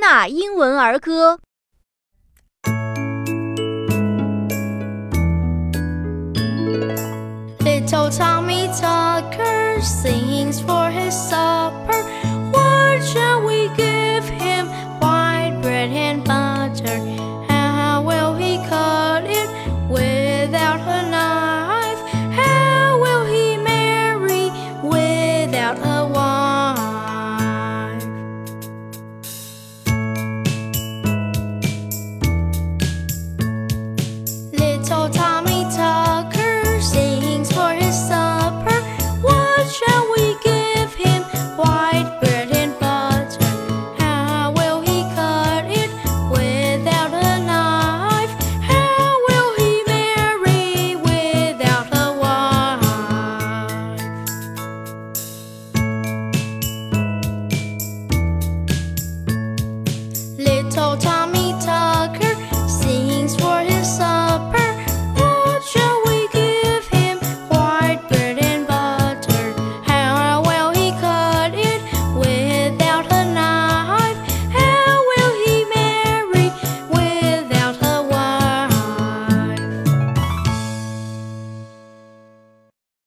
那英文儿歌 little tommy